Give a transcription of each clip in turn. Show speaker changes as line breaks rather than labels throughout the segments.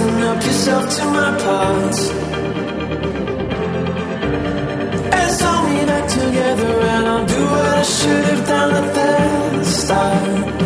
Fasten up yourself to my parts, And hold me back together And I'll do what I should have done at the start.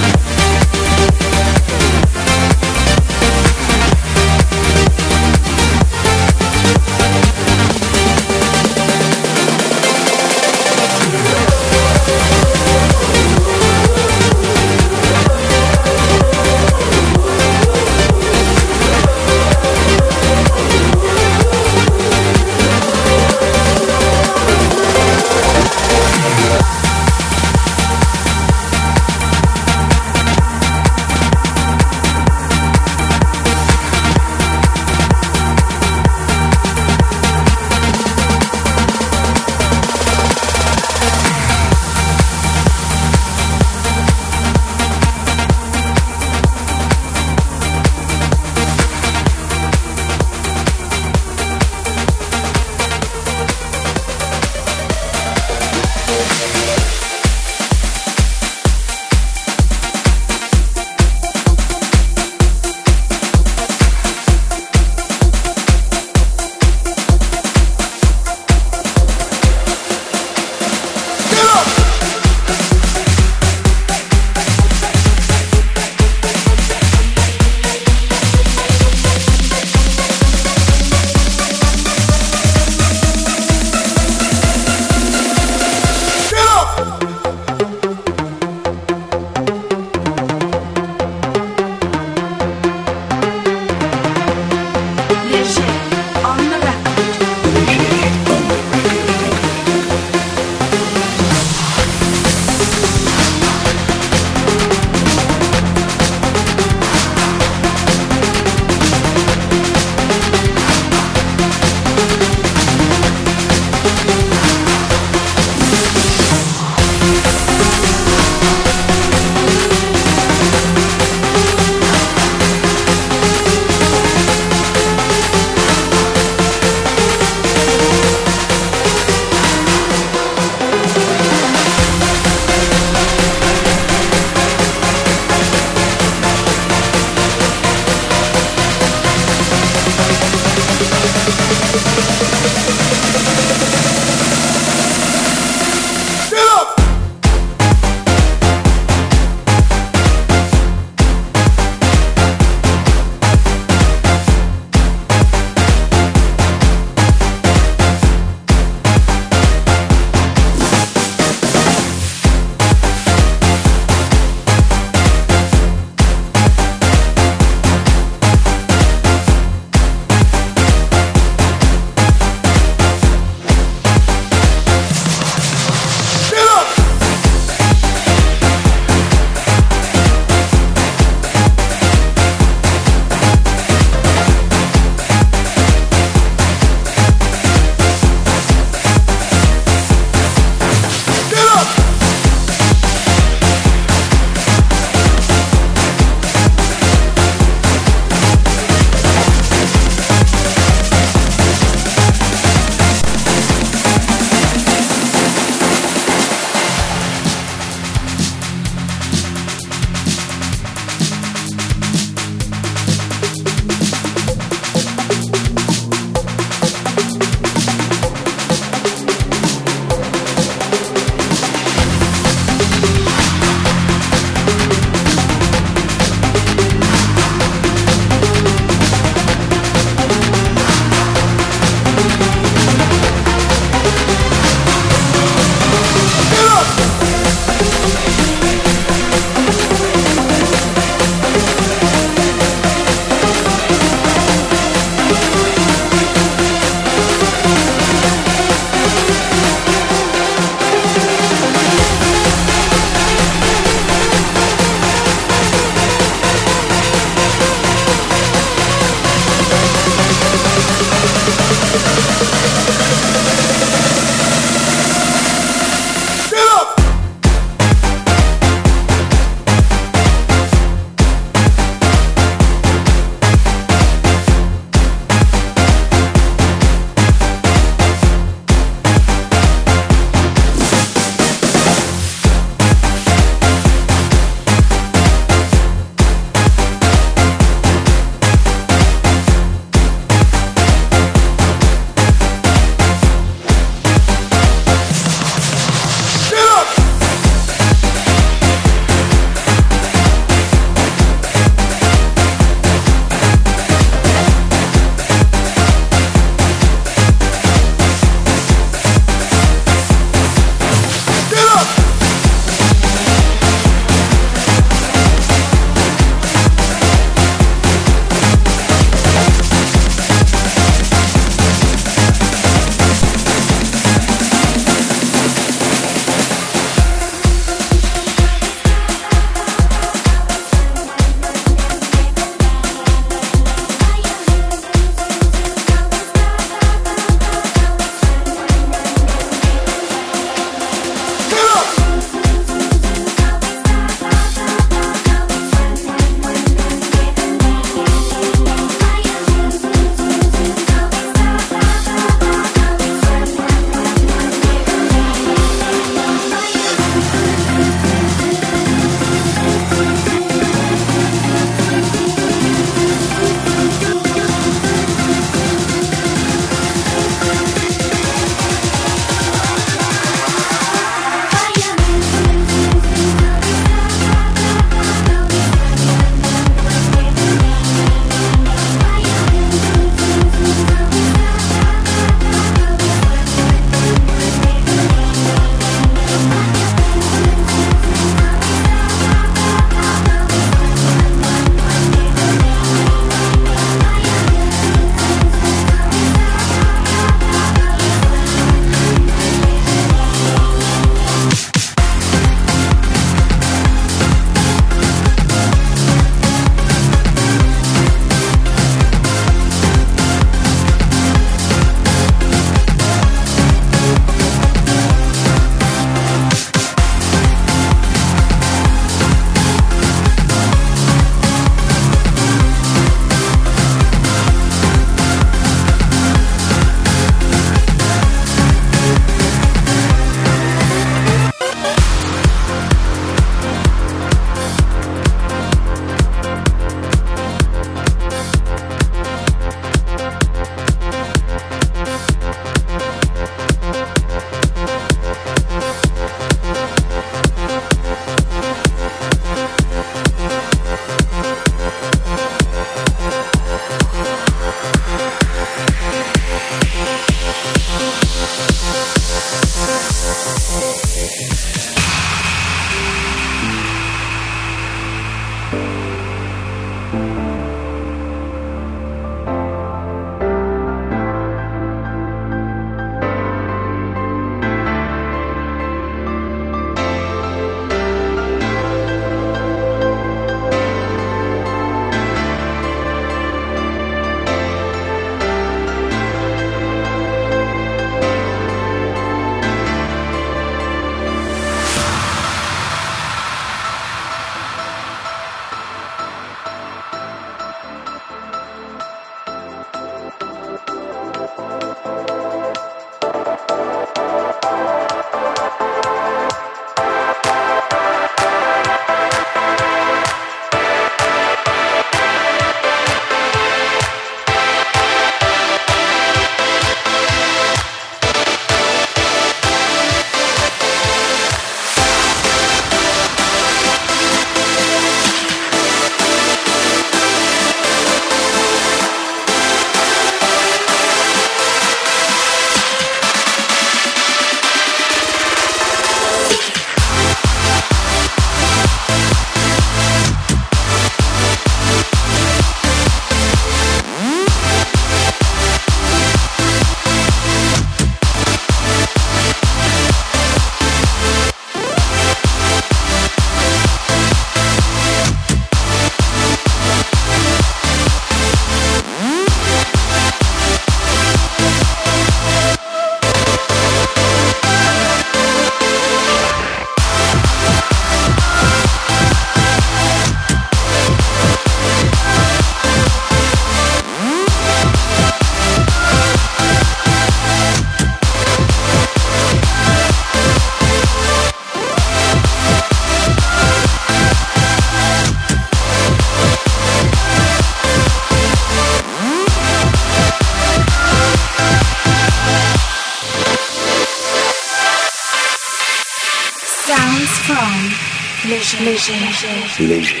Léger.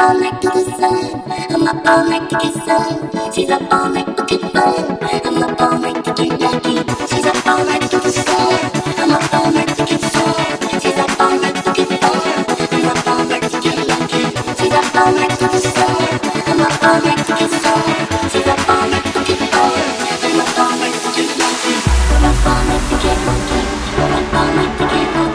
all night to the sun. I'm up all night to get sun. She's up all night to get fun. I'm up all night to get lucky. She's up all night to the sun. I'm up all night to get sun. She's up all night to get fun. I'm up all night to get lucky. She's up all night to the sun. I'm up all night to get sun. She's up all night to get fun. I'm up all night to get lucky. I'm up all night to get lucky. I'm up all night to get lucky.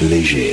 Léger.